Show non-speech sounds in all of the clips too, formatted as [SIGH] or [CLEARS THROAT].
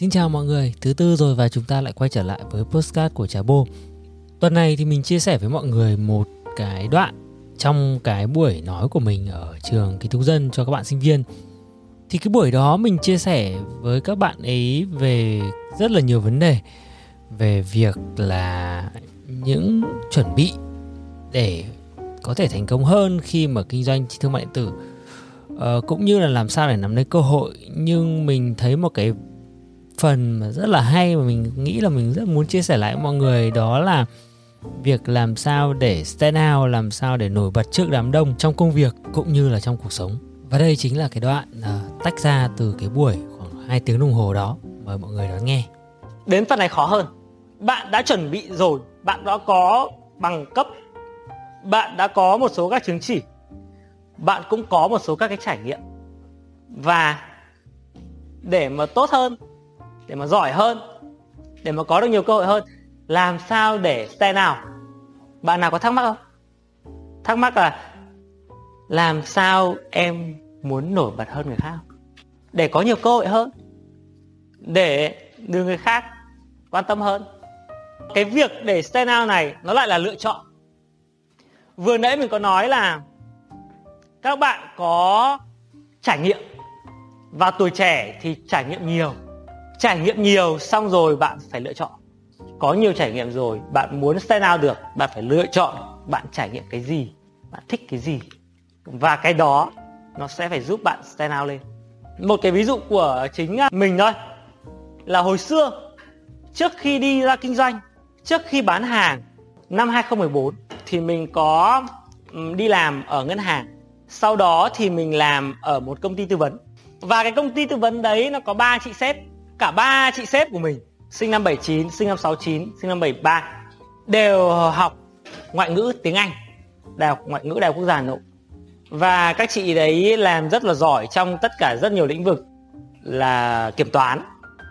Xin chào mọi người, thứ tư rồi và chúng ta lại quay trở lại với postcard của Trà Bô. Tuần này thì mình chia sẻ với mọi người một cái đoạn trong cái buổi nói của mình ở trường ký túc dân cho các bạn sinh viên. Thì cái buổi đó mình chia sẻ với các bạn ấy về rất là nhiều vấn đề về việc là những chuẩn bị để có thể thành công hơn khi mà kinh doanh trên thương mại điện tử uh, cũng như là làm sao để nắm lấy cơ hội nhưng mình thấy một cái phần mà rất là hay mà mình nghĩ là mình rất muốn chia sẻ lại với mọi người đó là việc làm sao để stand out làm sao để nổi bật trước đám đông trong công việc cũng như là trong cuộc sống. Và đây chính là cái đoạn uh, tách ra từ cái buổi khoảng 2 tiếng đồng hồ đó. Mời mọi người đón nghe. Đến phần này khó hơn. Bạn đã chuẩn bị rồi bạn đã có bằng cấp bạn đã có một số các chứng chỉ bạn cũng có một số các cái trải nghiệm. Và để mà tốt hơn để mà giỏi hơn, để mà có được nhiều cơ hội hơn. Làm sao để stand nào bạn nào có thắc mắc không? Thắc mắc là làm sao em muốn nổi bật hơn người khác để có nhiều cơ hội hơn, để được người khác quan tâm hơn. Cái việc để stand out này nó lại là lựa chọn. Vừa nãy mình có nói là các bạn có trải nghiệm. Và tuổi trẻ thì trải nghiệm nhiều trải nghiệm nhiều xong rồi bạn phải lựa chọn. Có nhiều trải nghiệm rồi, bạn muốn stand out được, bạn phải lựa chọn bạn trải nghiệm cái gì, bạn thích cái gì. Và cái đó nó sẽ phải giúp bạn stand out lên. Một cái ví dụ của chính à, mình thôi. Là hồi xưa, trước khi đi ra kinh doanh, trước khi bán hàng, năm 2014 thì mình có đi làm ở ngân hàng. Sau đó thì mình làm ở một công ty tư vấn. Và cái công ty tư vấn đấy nó có ba chị sếp cả ba chị sếp của mình sinh năm 79, sinh năm 69, sinh năm 73 đều học ngoại ngữ tiếng Anh Đại học Ngoại ngữ Đại học Quốc gia Hà Nội. Và các chị đấy làm rất là giỏi trong tất cả rất nhiều lĩnh vực là kiểm toán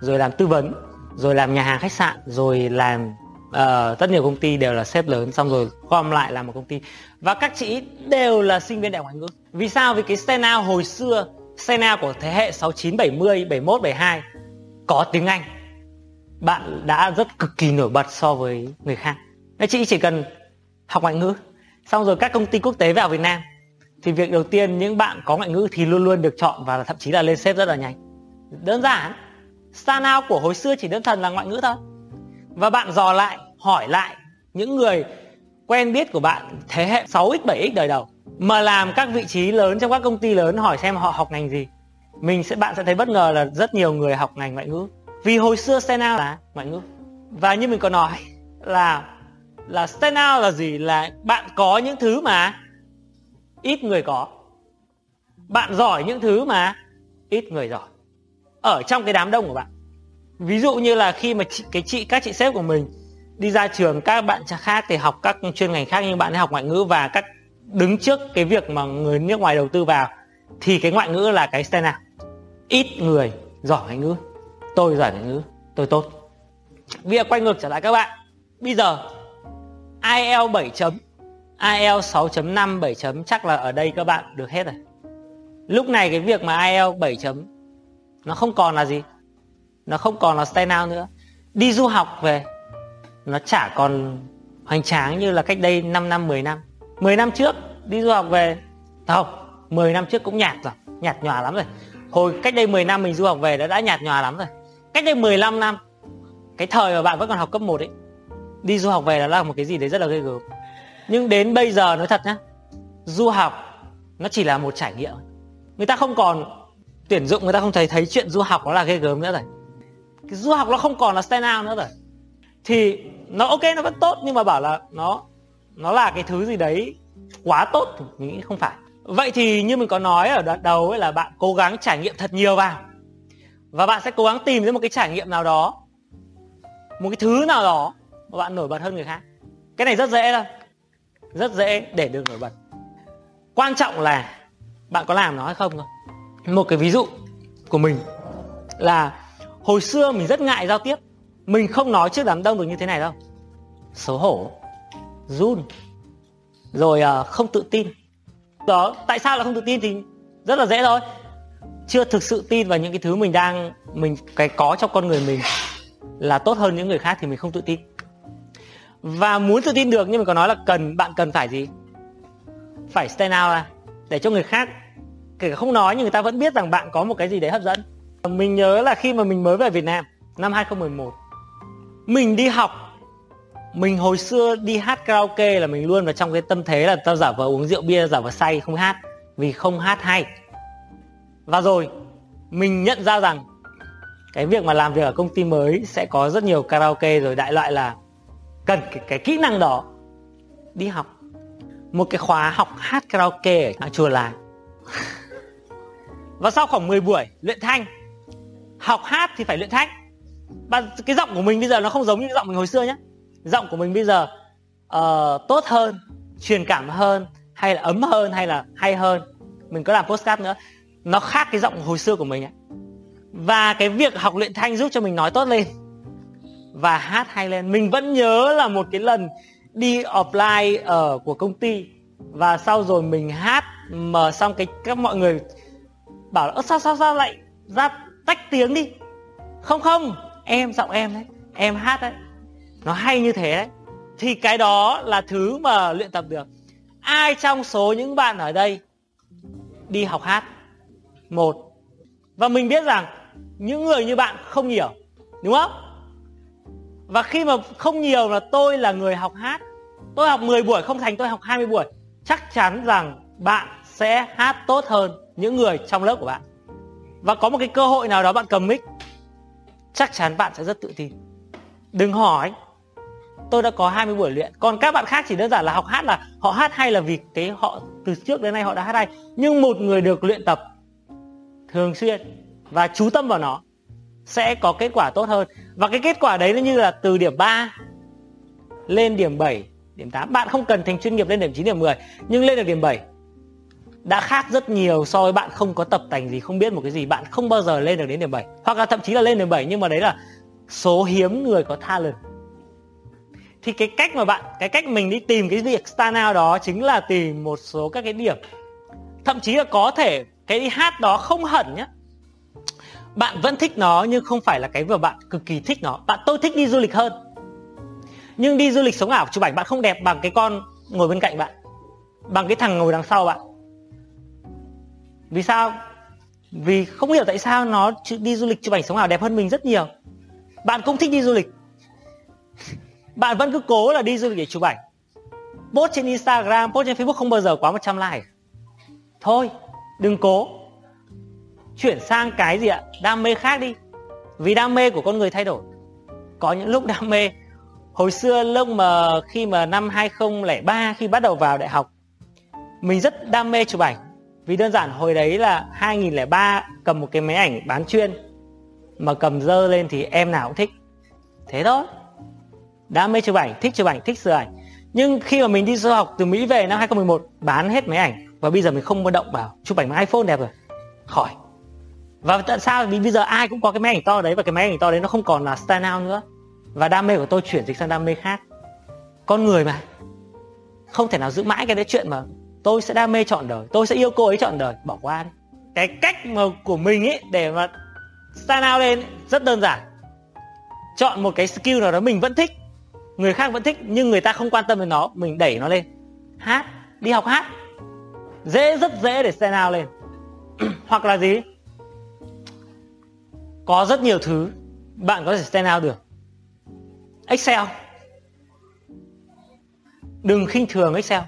rồi làm tư vấn rồi làm nhà hàng khách sạn rồi làm uh, rất nhiều công ty đều là sếp lớn xong rồi gom lại làm một công ty. Và các chị đều là sinh viên đại học ngoại ngữ. Vì sao? Vì cái stand out hồi xưa stand out của thế hệ 69 70 71 72 có tiếng Anh. Bạn đã rất cực kỳ nổi bật so với người khác. Nên chị chỉ cần học ngoại ngữ. Xong rồi các công ty quốc tế vào Việt Nam, thì việc đầu tiên những bạn có ngoại ngữ thì luôn luôn được chọn và thậm chí là lên xếp rất là nhanh. Đơn giản star out của hồi xưa chỉ đơn thuần là ngoại ngữ thôi. Và bạn dò lại, hỏi lại những người quen biết của bạn thế hệ 6x 7x đời đầu, mà làm các vị trí lớn trong các công ty lớn hỏi xem họ học ngành gì mình sẽ bạn sẽ thấy bất ngờ là rất nhiều người học ngành ngoại ngữ. Vì hồi xưa stand out là ngoại ngữ. Và như mình có nói [LAUGHS] là là stand out là gì? Là bạn có những thứ mà ít người có. Bạn giỏi những thứ mà ít người giỏi. Ở trong cái đám đông của bạn. Ví dụ như là khi mà chị, cái chị các chị sếp của mình đi ra trường các bạn khác thì học các chuyên ngành khác nhưng bạn ấy học ngoại ngữ và các đứng trước cái việc mà người nước ngoài đầu tư vào thì cái ngoại ngữ là cái stand out ít người giỏi ngoại ngữ. Tôi giỏi ngoại ngữ, tôi tốt. Việc quay ngược trở lại các bạn. Bây giờ IELTS 7 chấm IELTS 6.5 7 chấm chắc là ở đây các bạn được hết rồi. Lúc này cái việc mà IELTS 7 chấm, nó không còn là gì. Nó không còn là stand out nữa. Đi du học về, nó chả còn hoành tráng như là cách đây 5 năm 10 năm. 10 năm trước, đi du học về không? 10 năm trước cũng nhạt rồi, nhạt nhòa lắm rồi hồi cách đây 10 năm mình du học về đã đã nhạt nhòa lắm rồi. Cách đây 15 năm, cái thời mà bạn vẫn còn học cấp 1 ấy, đi du học về là một cái gì đấy rất là ghê gớm. Nhưng đến bây giờ nói thật nhá, du học nó chỉ là một trải nghiệm. Người ta không còn tuyển dụng, người ta không thấy thấy chuyện du học nó là ghê gớm nữa rồi. Cái du học nó không còn là stand out nữa rồi. Thì nó ok, nó vẫn tốt, nhưng mà bảo là nó nó là cái thứ gì đấy quá tốt thì mình nghĩ không phải vậy thì như mình có nói ở đoạn đầu ấy là bạn cố gắng trải nghiệm thật nhiều vào. Và bạn sẽ cố gắng tìm ra một cái trải nghiệm nào đó, một cái thứ nào đó mà bạn nổi bật hơn người khác. Cái này rất dễ thôi. Rất dễ để được nổi bật. Quan trọng là bạn có làm nó hay không thôi. Một cái ví dụ của mình là hồi xưa mình rất ngại giao tiếp. Mình không nói trước đám đông được như thế này đâu. Xấu hổ, run. Rồi ờ, không tự tin đó, tại sao là không tự tin thì rất là dễ thôi. Chưa thực sự tin vào những cái thứ mình đang, mình, cái có trong con người mình là tốt hơn những người khác thì mình không tự tin. Và muốn tự tin được nhưng mình có nói là cần, bạn cần phải gì? Phải stand out ra, để cho người khác, kể cả không nói nhưng người ta vẫn biết rằng bạn có một cái gì đấy hấp dẫn. Mình nhớ là khi mà mình mới về Việt Nam, năm 2011 mình đi học mình hồi xưa đi hát karaoke là mình luôn vào trong cái tâm thế là tao giả vờ uống rượu bia giả vờ say không hát. Vì không hát hay. Và rồi mình nhận ra rằng cái việc mà làm việc ở công ty mới sẽ có rất nhiều karaoke rồi đại loại là cần cái, cái kỹ năng đó đi học. Một cái khóa học hát karaoke ở chùa làng. [LAUGHS] Và sau khoảng 10 buổi luyện thanh học hát thì phải luyện thanh. Và cái giọng của mình bây giờ nó không giống như cái giọng mình hồi xưa nhé giọng của mình bây giờ uh, tốt hơn truyền cảm hơn hay là ấm hơn hay là hay hơn. Mình có làm postcard nữa. Nó khác cái giọng hồi xưa của mình ấy và cái việc học luyện thanh giúp cho mình nói tốt lên và hát hay lên. Mình vẫn nhớ là một cái lần đi offline ở của công ty và sau rồi mình hát mà xong cái các mọi người bảo là sao sao sao lại ra tách tiếng đi? Không không em giọng em đấy em hát đấy nó hay như thế đấy. Thì cái đó là thứ mà luyện tập được. Ai trong số những bạn ở đây đi học hát? Một. Và mình biết rằng những người như bạn không nhiều, đúng không? Và khi mà không nhiều là tôi là người học hát. Tôi học 10 buổi không thành tôi học 20 buổi. Chắc chắn rằng bạn sẽ hát tốt hơn những người trong lớp của bạn. Và có một cái cơ hội nào đó bạn cầm mic, chắc chắn bạn sẽ rất tự tin. Đừng hỏi tôi đã có 20 buổi luyện. Còn các bạn khác chỉ đơn giản là học hát là họ hát hay là vì cái họ, từ trước đến nay họ đã hát hay. Nhưng một người được luyện tập thường xuyên và chú tâm vào nó sẽ có kết quả tốt hơn. Và cái kết quả đấy nó như là từ điểm 3 lên điểm 7 điểm 8 bạn không cần thành chuyên nghiệp lên điểm 9 điểm 10 nhưng lên được điểm 7 đã khác rất nhiều so với bạn không có tập tành gì, không biết một cái gì. Bạn không bao giờ lên được đến điểm 7 hoặc là thậm chí là lên điểm 7 nhưng mà đấy là số hiếm người có talent thì cái cách mà bạn, cái cách mình đi tìm cái việc stand out đó chính là tìm một số các cái điểm. Thậm chí là có thể cái đi hát đó không hẳn nhé bạn vẫn thích nó nhưng không phải là cái vừa bạn cực kỳ thích nó. Bạn, tôi thích đi du lịch hơn. Nhưng đi du lịch sống ảo chụp ảnh bạn không đẹp bằng cái con ngồi bên cạnh bạn. Bằng cái thằng ngồi đằng sau bạn. Vì sao? Vì không hiểu tại sao nó đi du lịch chụp ảnh sống ảo đẹp hơn mình rất nhiều. Bạn cũng thích đi du lịch bạn vẫn cứ cố là đi du lịch để chụp ảnh. Post trên instagram, post trên facebook không bao giờ quá 100 like. Thôi, đừng cố. Chuyển sang cái gì ạ? Đam mê khác đi. Vì đam mê của con người thay đổi. Có những lúc đam mê. Hồi xưa, lúc mà khi mà năm 2003 khi bắt đầu vào đại học, mình rất đam mê chụp ảnh. Vì đơn giản, hồi đấy là 2003 cầm một cái máy ảnh bán chuyên. Mà cầm dơ lên thì em nào cũng thích. Thế thôi đam mê chụp ảnh, thích chụp ảnh, thích sửa ảnh. Nhưng khi mà mình đi du học từ Mỹ về năm 2011 bán hết máy ảnh. Và bây giờ mình không có động vào chụp ảnh bằng iPhone đẹp rồi. Khỏi. Và tại sao? Vì bây giờ ai cũng có cái máy ảnh to đấy và cái máy ảnh to đấy nó không còn là stand out nữa. Và đam mê của tôi chuyển dịch sang đam mê khác. Con người mà. Không thể nào giữ mãi cái đấy chuyện mà tôi sẽ đam mê chọn đời. Tôi sẽ yêu cô ấy chọn đời. Bỏ qua đi. Cái cách mà của mình ấy để mà stand out lên rất đơn giản. Chọn một cái skill nào đó mình vẫn thích người khác vẫn thích, nhưng người ta không quan tâm đến nó. Mình đẩy nó lên. Hát, đi học hát. Dễ, rất dễ để stand out lên. [CLEARS THROAT] Hoặc là gì? Có rất nhiều thứ bạn có thể stand out được. Excel. Đừng khinh thường Excel.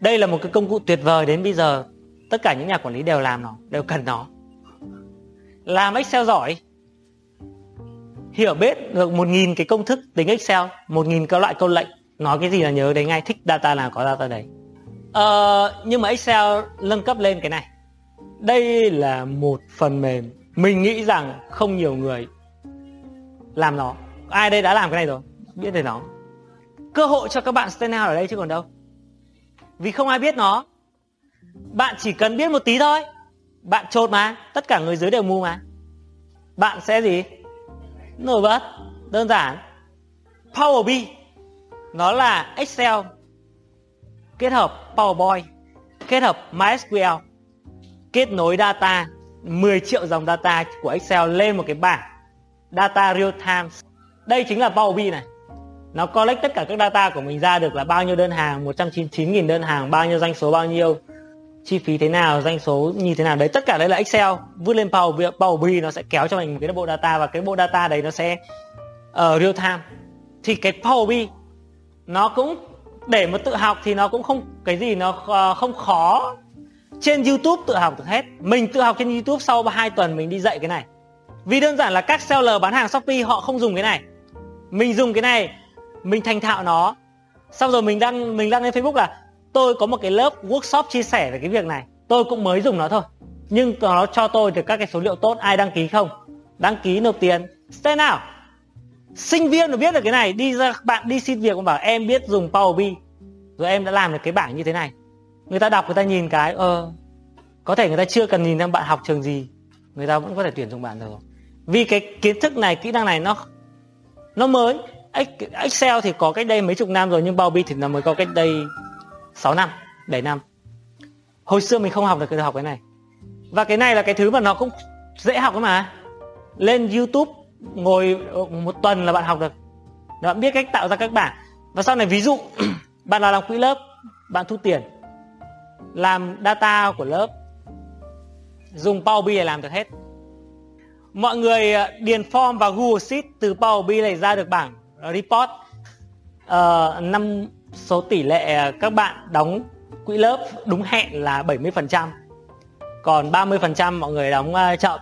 Đây là một cái công cụ tuyệt vời đến bây giờ. Tất cả những nhà quản lý đều làm nó, đều cần nó. Làm Excel giỏi hiểu biết được một nghìn cái công thức tính Excel một nghìn các loại câu lệnh. Nói cái gì là nhớ đấy ngay thích data nào có data đấy. Ờ, nhưng mà Excel nâng cấp lên cái này. Đây là một phần mềm. Mình nghĩ rằng không nhiều người làm nó. Ai đây đã làm cái này rồi? Biết về nó. Cơ hội cho các bạn stand out ở đây chứ còn đâu. Vì không ai biết nó. Bạn chỉ cần biết một tí thôi. Bạn trột mà. Tất cả người dưới đều mù mà. Bạn sẽ gì? Nổi bật đơn giản. Power BI, nó là Excel kết hợp PowerPoint kết hợp MySQL, kết nối data 10 triệu dòng data của Excel lên một cái bảng data real time. Đây chính là Power BI này. Nó collect tất cả các data của mình ra được là bao nhiêu đơn hàng 199.000 đơn hàng, bao nhiêu doanh số, bao nhiêu chi phí thế nào doanh số như thế nào. Đấy tất cả đấy là Excel. Vứt lên Power, Power BI nó sẽ kéo cho mình một cái bộ data và cái bộ data đấy nó sẽ uh, real time. Thì cái Power BI nó cũng để mà tự học thì nó cũng không cái gì nó uh, không khó. Trên YouTube tự học được hết. Mình tự học trên YouTube sau 2 tuần mình đi dạy cái này. Vì đơn giản là các seller bán hàng Shopee họ không dùng cái này. Mình dùng cái này mình thành thạo nó. Xong rồi mình đăng mình đăng lên Facebook là tôi có một cái lớp workshop chia sẻ về cái việc này. Tôi cũng mới dùng nó thôi. Nhưng nó cho tôi được các cái số liệu tốt, ai đăng ký không? Đăng ký nộp tiền. Thế nào. Sinh viên mà biết được cái này, đi ra, bạn đi xin việc mà bảo em biết dùng Power BI. Rồi em đã làm được cái bảng như thế này. Người ta đọc, người ta nhìn cái ờ có thể người ta chưa cần nhìn xem bạn học trường gì. Người ta vẫn có thể tuyển dụng bạn rồi vì cái kiến thức này, kỹ năng này nó nó mới. Excel thì có cách đây mấy chục năm rồi, nhưng Power BI thì nó mới có cách đây 6 năm 7 năm. Hồi xưa mình không học được cái học cái này. Và cái này là cái thứ mà nó cũng dễ học mà. Lên YouTube ngồi một tuần là bạn học được. Bạn biết cách tạo ra các bảng. Và sau này ví dụ [CLEARS THROAT] bạn là làm quỹ lớp bạn thu tiền. Làm data của lớp. Dùng Power BI để làm được hết. Mọi người ờ, điền form vào Google Sheet từ Power BI này ra được bảng report uh, năm số tỷ lệ à, các bạn đóng quỹ lớp đúng hẹn là 70% còn 30% mọi người đóng uh, chậm.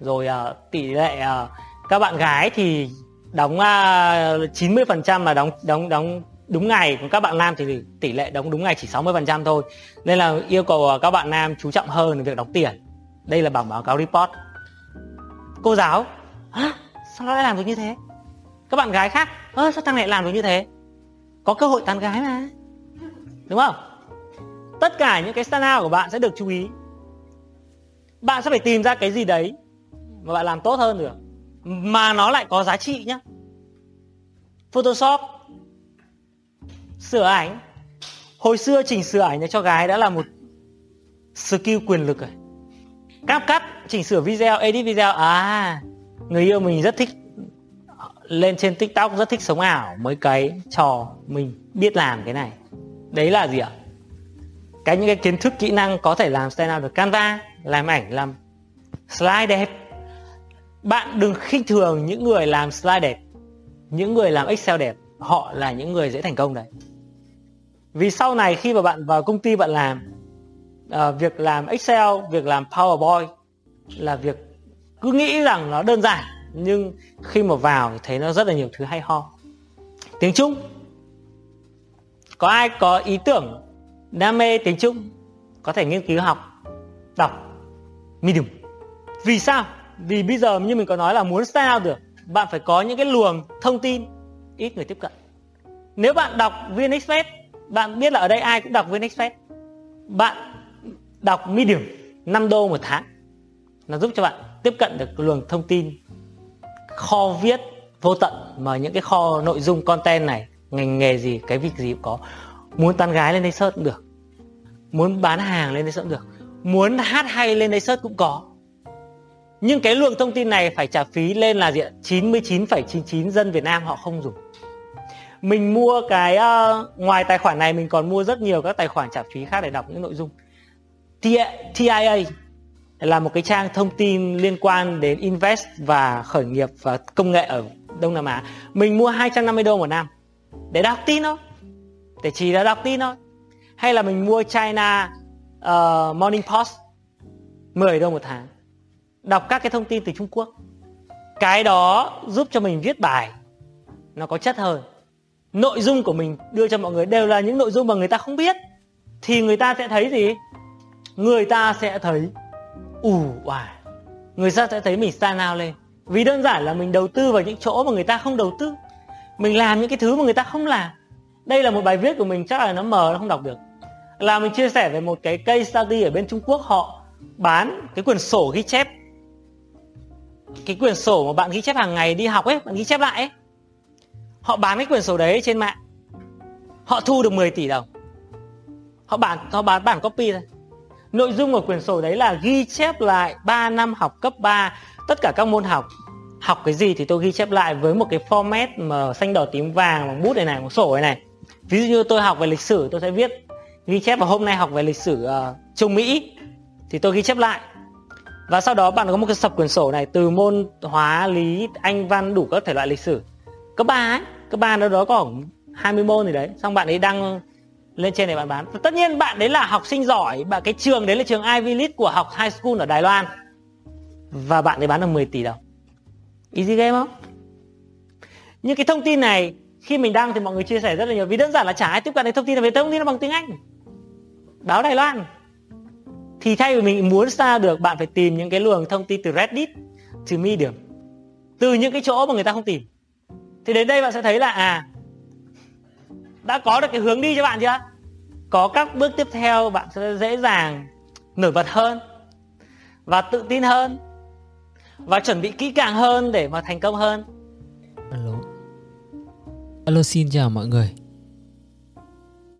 Rồi uh, tỷ lệ uh, các bạn gái thì đóng uh, 90% là đóng đóng đóng đúng ngày. Còn các bạn nam thì tỷ lệ đóng đúng ngày chỉ 60% thôi. Nên là yêu cầu các bạn nam chú trọng hơn việc đóng tiền. Đây là bảng báo cáo report. Cô giáo Hả? sao nó lại làm được như thế? Các bạn gái khác ơ sao thằng này làm được như thế? Có cơ hội tán gái mà. Đúng không? Tất cả những cái stand out của bạn sẽ được chú ý. Bạn sẽ phải tìm ra cái gì đấy mà bạn làm tốt hơn được. Mà nó lại có giá trị nhá. Photoshop, sửa ảnh. Hồi xưa chỉnh sửa ảnh cho gái đã là một skill quyền lực rồi. Cáp cắt chỉnh sửa video, edit video. À người yêu mình rất thích lên trên tiktok rất thích sống ảo mới cái trò mình biết làm cái này. Đấy là gì ạ? Cái những cái kiến thức kỹ năng có thể làm stand out được. Canva làm ảnh làm slide đẹp. Bạn đừng khinh thường những người làm slide đẹp. Những người làm excel đẹp họ là những người dễ thành công đấy. Vì sau này khi mà bạn vào công ty bạn làm uh, việc làm excel việc làm powerpoint là việc cứ nghĩ rằng nó đơn giản nhưng khi mà vào thì thấy nó rất là nhiều thứ hay ho. Tiếng trung. Có ai có ý tưởng đam mê tiếng trung? Có thể nghiên cứu, học, đọc medium. Vì sao? Vì bây giờ như mình có nói là muốn sao được, bạn phải có những cái luồng thông tin ít người tiếp cận. Nếu bạn đọc vn express, bạn biết là ở đây ai cũng đọc vn express. Bạn đọc medium 5 đô một tháng, nó giúp cho bạn tiếp cận được luồng thông tin kho viết vô tận mà những cái kho nội dung content này ngành nghề gì cái việc gì cũng có. Muốn tán gái lên đây search cũng được. Muốn bán hàng lên đây search cũng được. Muốn hát hay lên đây search cũng có. Nhưng cái luồng thông tin này phải trả phí lên là gì ạ? 99,99 dân Việt Nam họ không dùng. Mình mua cái uh, ngoài tài khoản này mình còn mua rất nhiều các tài khoản trả phí khác để đọc những nội dung. TIA là một cái trang thông tin liên quan đến invest và khởi nghiệp và công nghệ ở Đông Nam Á. Mình mua 250 đô một năm để đọc tin thôi. Để chỉ là đọc tin thôi. Hay là mình mua China uh, Morning Post 10 đô một tháng. Đọc các cái thông tin từ Trung Quốc. Cái đó giúp cho mình viết bài nó có chất hơn. Nội dung của mình đưa cho mọi người đều là những nội dung mà người ta không biết. Thì người ta sẽ thấy gì? Người ta sẽ thấy ủ oải người ta sẽ thấy mình stand out lên. Vì đơn giản là mình đầu tư vào những chỗ mà người ta không đầu tư. Mình làm những cái thứ mà người ta không làm. Đây là một bài viết của mình, chắc là nó mờ, nó không đọc được. Là mình chia sẻ về một cái case study ở bên Trung Quốc, họ bán cái quyển sổ ghi chép. Cái quyển sổ mà bạn ghi chép hàng ngày đi học ấy, bạn ghi chép lại ấy. Họ bán cái quyển sổ đấy trên mạng. Họ thu được 10 tỷ đồng. Họ bán họ bán bản copy thôi nội dung của quyển sổ đấy là ghi chép lại 3 năm học cấp 3 tất cả các môn học học cái gì thì tôi ghi chép lại với một cái format mà xanh đỏ tím vàng bằng bút này này một sổ này này. Ví dụ như tôi học về lịch sử tôi sẽ viết ghi chép vào hôm nay học về lịch sử uh, Trung Mỹ thì tôi ghi chép lại. Và sau đó bạn có một cái sập quyển sổ này từ môn hóa lý anh văn đủ các thể loại lịch sử. Cấp ba ấy cấp ba nó đó có khoảng 20 môn gì đấy. Xong bạn ấy đăng lên trên để bạn bán. Tất nhiên bạn đấy là học sinh giỏi và cái trường đấy là trường Ivy League của học high school ở Đài Loan. Và bạn ấy bán được 10 tỷ đồng. Easy game không? Những cái thông tin này, khi mình đăng thì mọi người chia sẻ rất là nhiều. Vì đơn giản là chả ai tiếp cận đến thông tin này về thông tin nó bằng tiếng Anh. Báo Đài Loan. Thì thay vì mình muốn xa được, bạn phải tìm những cái luồng thông tin từ Reddit từ Medium. Từ những cái chỗ mà người ta không tìm. Thì đến đây bạn sẽ thấy là à đã có được cái hướng đi cho bạn chưa? Có các bước tiếp theo bạn sẽ dễ dàng nổi bật hơn và tự tin hơn và chuẩn bị kỹ càng hơn để mà thành công hơn. Alo. Alo xin chào mọi người.